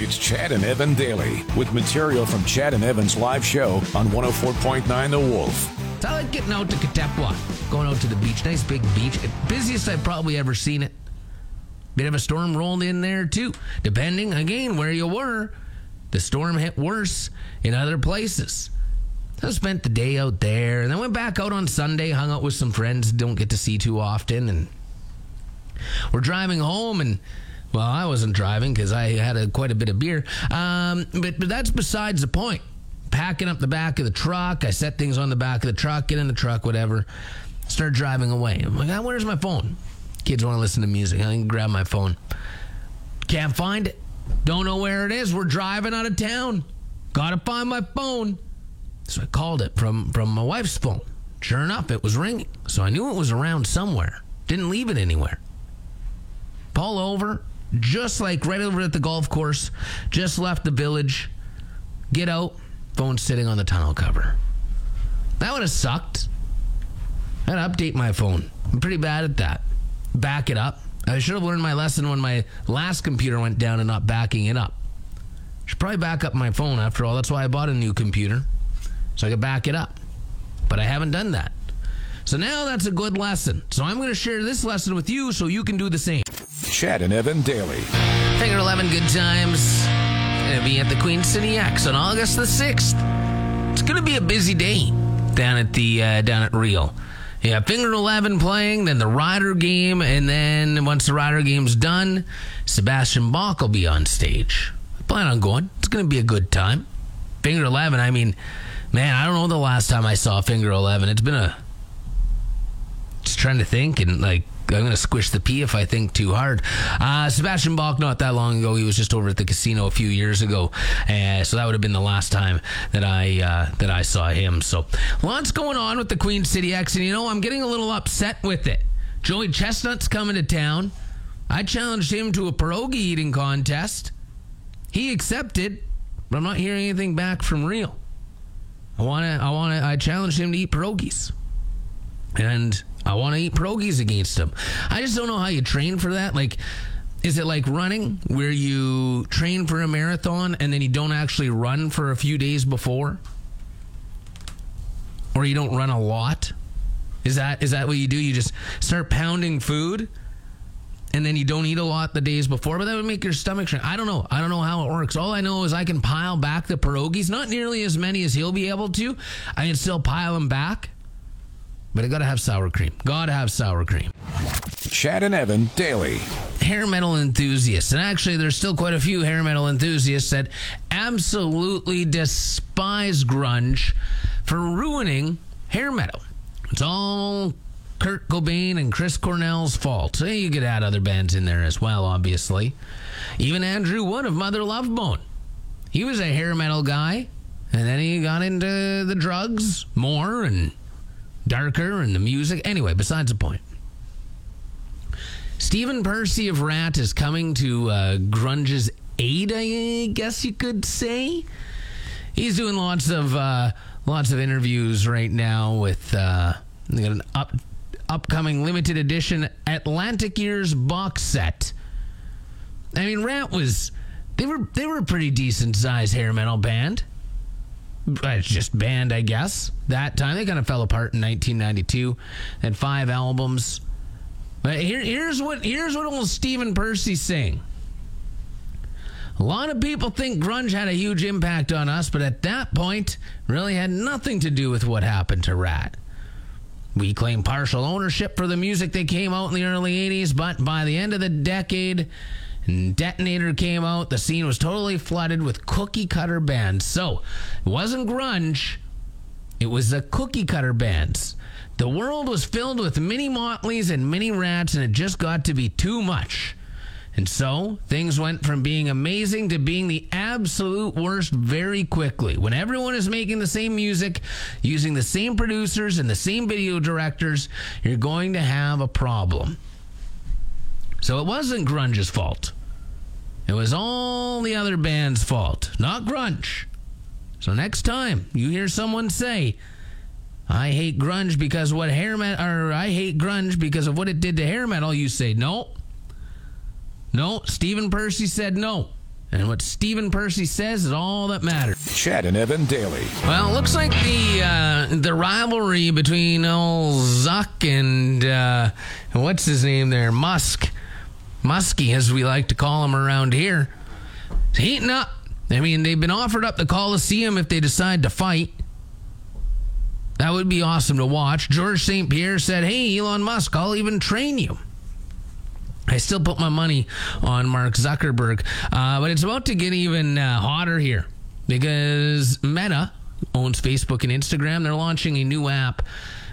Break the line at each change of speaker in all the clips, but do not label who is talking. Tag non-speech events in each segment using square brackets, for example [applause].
It's Chad and Evan daily with material from Chad and Evan's live show on 104.9 The Wolf.
I like getting out to Katepwa, going out to the beach. Nice big beach. Busiest I've probably ever seen it. Bit of a storm rolled in there too. Depending again where you were, the storm hit worse in other places. I spent the day out there and then went back out on Sunday, hung out with some friends don't get to see too often, and we're driving home and well, I wasn't driving because I had a, quite a bit of beer. Um, but, but that's besides the point. Packing up the back of the truck, I set things on the back of the truck, get in the truck, whatever. Start driving away. I'm like, oh, where's my phone? Kids want to listen to music. I can grab my phone. Can't find it. Don't know where it is. We're driving out of town. Gotta find my phone. So I called it from, from my wife's phone. Sure enough, it was ringing. So I knew it was around somewhere. Didn't leave it anywhere. Pull over, just like right over at the golf course, just left the village. Get out, phone sitting on the tonneau cover. That would have sucked. I'd update my phone. I'm pretty bad at that. Back it up. I should have learned my lesson when my last computer went down and not backing it up. Should probably back up my phone after all. That's why I bought a new computer. So I could back it up. But I haven't done that. So now that's a good lesson. So I'm going to share this lesson with you so you can do the same.
Chad and Evan daily.
Finger 11 good times. Gonna be at the Queen City Ex on August the 6th. It's gonna be a busy day down at the uh, down at Real. Yeah, Finger 11 playing, then the Rider game, and then once the Rider game's done, Sebastian Bach will be on stage. I plan on going. It's gonna be a good time. Finger 11, I mean, man, I don't know the last time I saw Finger 11. It's been a. Just trying to think and like I'm to squish the P if I think too hard. Uh, Sebastian Bach, not that long ago, he was just over at the casino a few years ago, uh, so that would have been the last time that I uh, that I saw him. So lots going on with the Queen City Ex, and you know I'm getting a little upset with it. Joey Chestnut's coming to town. I challenged him to a pierogi eating contest. He accepted, but I'm not hearing anything back from Real. I want to. I want to. I challenged him to eat pierogies, and I want to eat pierogies against him. I just don't know how you train for that. Like, is it like running where you train for a marathon and then you don't actually run for a few days before? Or you don't run a lot? Is that is that what you do? You just start pounding food and then you don't eat a lot the days before, but that would make your stomach shrink. I don't know. I don't know how it works. All I know is I can pile back the pierogies, not nearly as many as he'll be able to. I can still pile them back but I gotta have sour cream. Gotta have sour cream.
Chad and Evan daily.
Hair metal enthusiasts, and actually, there's still quite a few hair metal enthusiasts that absolutely despise grunge for ruining hair metal. It's all Kurt Cobain and Chris Cornell's fault. You could add other bands in there as well, obviously. Even Andrew Wood of Mother Love Bone. He was a hair metal guy, and then he got into the drugs more and darker and the music. Anyway, besides the point. Stephen Pearcy of Ratt is coming to uh, Grunge's aid, I guess you could say. He's doing lots of uh, lots of interviews right now with uh, they got an up, upcoming limited edition Atlantic Years box set. I mean, Ratt was they were they were a pretty decent sized hair metal band it's just band, I guess. That time they kind of fell apart in 1992. and five albums. But here, here's what here's what old Stephen Pearcy's saying. A lot of people think grunge had a huge impact on us, but at that point, really had nothing to do with what happened to Ratt. We claim partial ownership for the music that came out in the early 80s, but by the end of the decade, Detonator came out, the scene was totally flooded with cookie cutter bands. So it wasn't grunge, it was the cookie cutter bands. The world was filled with mini Motleys and mini Ratts, and it just got to be too much. And so things went from being amazing to being the absolute worst very quickly. When everyone is making the same music, using the same producers and the same video directors, you're going to have a problem. So it wasn't grunge's fault. It was all the other band's fault, not grunge. So next time you hear someone say, I hate grunge because what hair metal, or I hate grunge because of what it did to hair metal, you say, no. No, Stephen Pearcy said no. And what Stephen Pearcy says is all that matters.
Chad and Evan daily.
Well, it looks like the uh, the rivalry between old Zuck and uh, what's his name there, Musk, Muskie, as we like to call him around here, is heating up. I mean, they've been offered up the Coliseum if they decide to fight. That would be awesome to watch. George St. Pierre said, Hey, Elon Musk, I'll even train you. I still put my money on Mark Zuckerberg, uh, but it's about to get even uh, hotter here because Meta owns Facebook and Instagram. They're launching a new app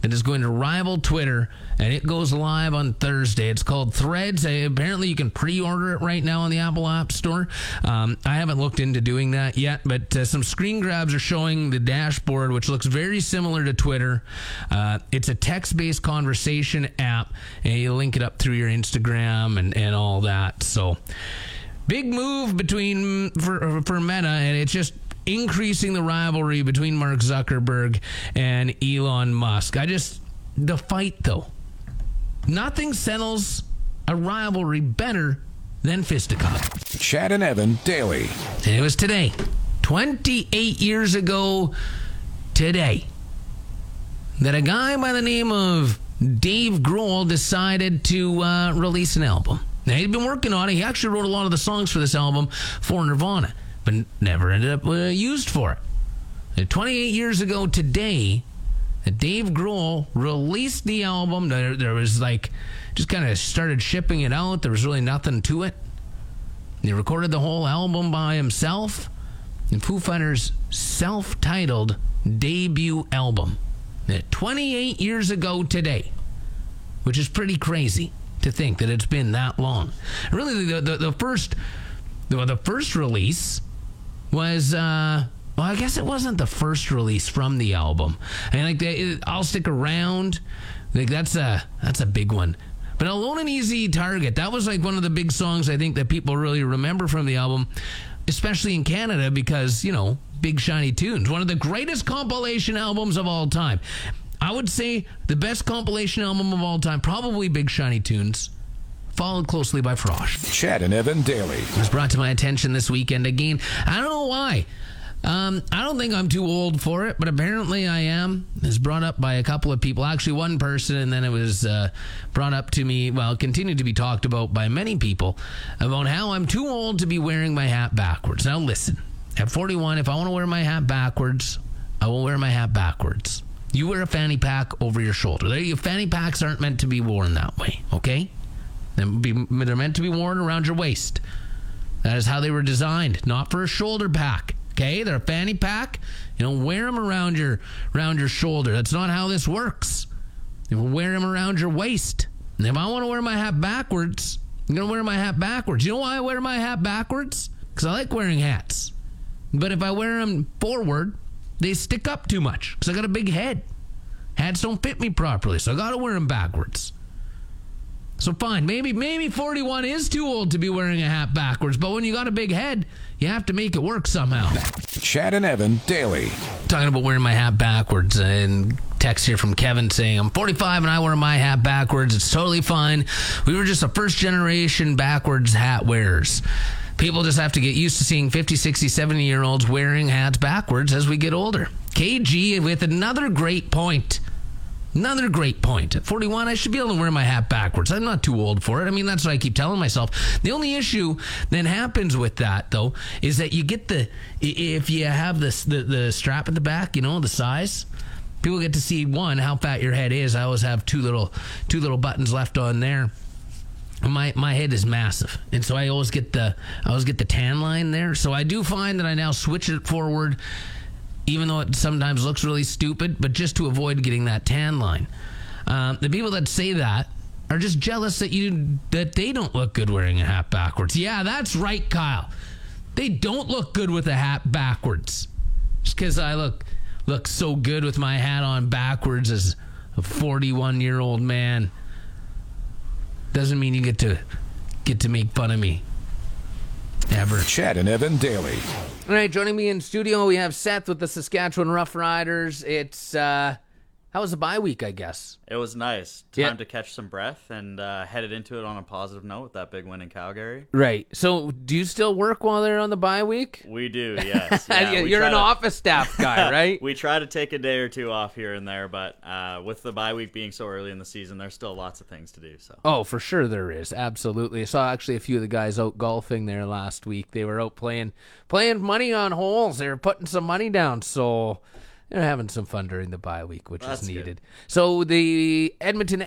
that is going to rival Twitter, and it goes live on Thursday. It's called Threads. Apparently, you can pre-order it right now on the Apple App Store. Um, I haven't looked into doing that yet, but uh, some screen grabs are showing the dashboard, which looks very similar to Twitter. Uh, it's a text-based conversation app, and you link it up through your Instagram and, and all that. So, big move between for for Meta, and it's just increasing the rivalry between Mark Zuckerberg and Elon Musk. I just the fight though. Nothing settles a rivalry better than fisticuffs.
Chad and Evan daily.
And it was today, 28 years ago today, that a guy by the name of Dave Grohl decided to uh, release an album. Now, he'd been working on it. He actually wrote a lot of the songs for this album for Nirvana, but never ended up uh, used for it. And 28 years ago today, Dave Grohl released the album. There, there was like, just kind of started shipping it out. There was really nothing to it. He recorded the whole album by himself. And Foo Fighters' self titled debut album. 28 years ago today, which is pretty crazy to think that it's been that long. Really, the, the, the first the, the first release was. Uh, well, I guess it wasn't the first release from the album. And like, they, I'll stick around. Like that's a that's a big one. But Alone and Easy Target, that was like one of the big songs I think that people really remember from the album, especially in Canada because, you know, Big Shiny Tunes, one of the greatest compilation albums of all time. I would say the best compilation album of all time, probably Big Shiny Tunes, followed closely by Frosh.
Chad and Evan Daily.
It was brought to my attention this weekend again. I don't know why. Um, I don't think I'm too old for it, but apparently I am. It's brought up by a couple of people, actually one person, and then it was uh, brought up to me. Well, continued to be talked about by many people about how I'm too old to be wearing my hat backwards. Now listen, at 41, if I want to wear my hat backwards, I will wear my hat backwards. You wear a fanny pack over your shoulder. There, fanny packs aren't meant to be worn that way. Okay, they're meant to be worn around your waist. That is how they were designed, not for a shoulder pack. Okay, they're a fanny pack. You don't wear them around your around your shoulder. That's not how this works. You wear them around your waist. And if I want to wear my hat backwards, I'm gonna wear my hat backwards. You know why I wear my hat backwards? Because I like wearing hats. But if I wear them forward, they stick up too much. Because I got a big head. Hats don't fit me properly, so I gotta wear them backwards. So fine, maybe maybe 41 is too old to be wearing a hat backwards, but when you got a big head, you have to make it work somehow.
Chad and Evan daily.
Talking about wearing my hat backwards and text here from Kevin saying, I'm 45 and I wear my hat backwards. It's totally fine. We were just a first generation backwards hat wearers. People just have to get used to seeing 50, 60, 70 year olds wearing hats backwards as we get older. KG with another great point. Another great point. At 41, I should be able to wear my hat backwards. I'm not too old for it. I mean, that's what I keep telling myself. The only issue that happens with that, though, is that you get the if you have the, the strap at the back, you know, the size. People get to see one how fat your head is. I always have two little two little buttons left on there. My my head is massive, and so I always get the I always get the tan line there. So I do find that I now switch it forward even though it sometimes looks really stupid, but just to avoid getting that tan line. Um, the people that say that are just jealous that you that they don't look good wearing a hat backwards. Yeah, that's right, Kyle. They don't look good with a hat backwards. Just because I look look so good with my hat on backwards as a 41 year old man doesn't mean you get to get to make fun of me ever.
Chad and Evan daily.
All right, joining me in studio, we have Seth with the Saskatchewan Roughriders. It's uh, How was the bye week? I guess.
It was nice. Time
Yeah.
to catch some breath and uh, headed into it on a positive note with that big win in Calgary.
Right. So, do you still work while they're on the bye week?
We do, [laughs] yes. Yeah,
You're an
to-
office staff [laughs] guy, right?
We try to take a day or two off here and there, but uh, with the bye week being so early in the season, there's still lots of things to do. So
Oh, for sure there is. Absolutely. I saw actually a few of the guys out golfing there last week. They were out playing playing money on holes. They were putting some money down, so they're having some fun during the bye week, which
That's
is
good.
needed. So the Edmonton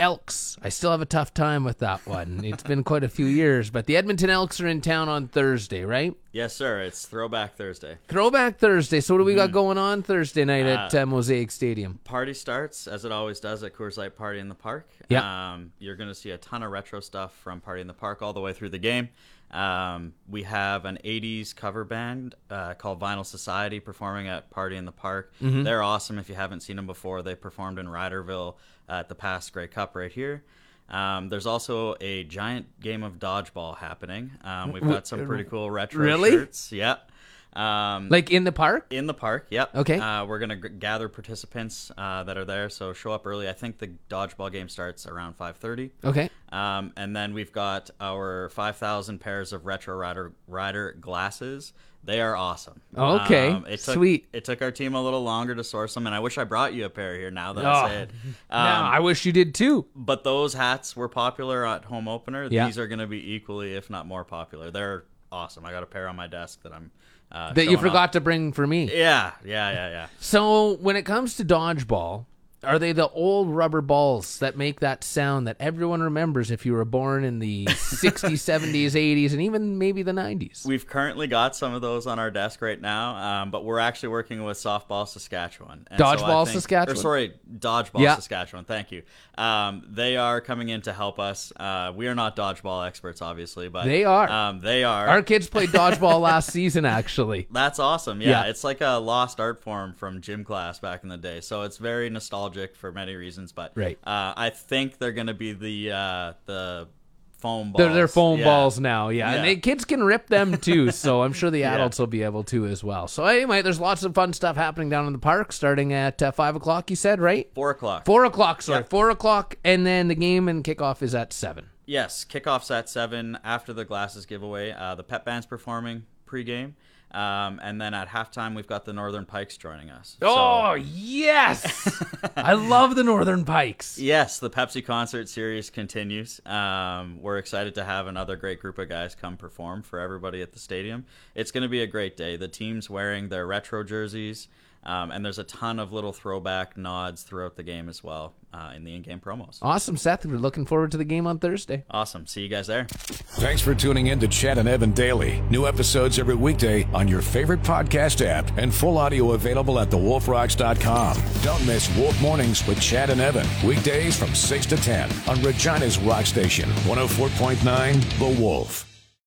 Elks, I still have a tough time with that one. [laughs] it's been quite a few years, but the Edmonton Elks are in town on Thursday, right?
yes, sir. It's Throwback Thursday.
Throwback Thursday. So what do we got going on Thursday night at uh, Mosaic Stadium?
Party starts as it always does at Coors Light Party in the Park.
Yeah.
Um, you're going to see a ton of retro stuff from Party in the Park all the way through the game. Um, we have an 80s cover band uh, called Vinyl Society performing at Party in the Park.
Mm-hmm.
They're awesome if you haven't seen them before. They performed in Riderville at the past Grey Cup right here. Um, there's also a giant game of dodgeball happening. Um, we've got some pretty cool retro
Really?
shirts. Yep. Um,
Like in the park?
in the park, yep.
Okay.
Uh, we're gonna g- gather participants uh, that are there, so show up early. I think the dodgeball game starts around five thirty.
Okay.
Um, and then we've got our five thousand pairs of retro rider rider glasses. They are awesome.
Okay,
Um, it took,
sweet.
It took our team a little longer to source them, and I wish I brought you a pair here. Now that
Oh.
I say it, [laughs] um,
now, I wish you did too.
but those hats were popular at home opener.
Yeah.
These are going to be equally, if not more, popular. They're awesome. I got a pair on my desk that I'm uh,
That you forgot to bring for me.
Yeah, yeah, yeah, yeah.
So when it comes to dodgeball, are they the old rubber balls that make that sound that everyone remembers if you were born in the 60s, 70s, 80s, and even maybe the 90s?
We've currently got some of those on our desk right now, um, but we're actually working with Softball Saskatchewan. And
Dodgeball
think-
Saskatchewan?
Or sorry, Dodgeball
Yeah.
Saskatchewan. Thank you. Um, they are coming in to help us. Uh, we are not dodgeball experts, obviously, but
They are.
Um, they are.
Our kids played dodgeball [laughs] last season, actually.
That's awesome. Yeah,
Yeah.
it's like a lost art form from gym class back in the day. So it's very nostalgic for many reasons. But
Right.
uh, I think they're going to be the uh, the foam balls.
They're, they're foam
Yeah.
balls now, yeah.
Yeah.
And they, kids can rip them too, [laughs] so I'm sure the adults will be able to as well. So anyway, there's lots of fun stuff happening down in the park starting at uh, 5 o'clock, you said, right?
Four o'clock.
Four o'clock, sorry.
Yep.
Four o'clock, and then the game and kickoff is at 7.
Yes, kickoff's at seven after the glasses giveaway. Uh, the pep band's performing pregame, um, and then at halftime we've got the Northern Pikes joining us. So-
Oh, yes! [laughs] I love the Northern Pikes.
Yes, the Pepsi concert series continues. Um, we're excited to have another great group of guys come perform for everybody at the stadium. It's going to be a great day. The team's wearing their retro jerseys, um, and there's a ton of little throwback nods throughout the game as well uh, in the in-game promos.
Awesome, Seth. We're looking forward to the game on Thursday.
Awesome. See you guys there.
Thanks for tuning in to Chad and Evan Daily. New episodes every weekday on your favorite podcast app and full audio available at thewolfrocks.com. Don't miss Wolf Mornings with Chad and Evan. Weekdays from 6 to 10 on Regina's Rock Station, 104.9 The Wolf.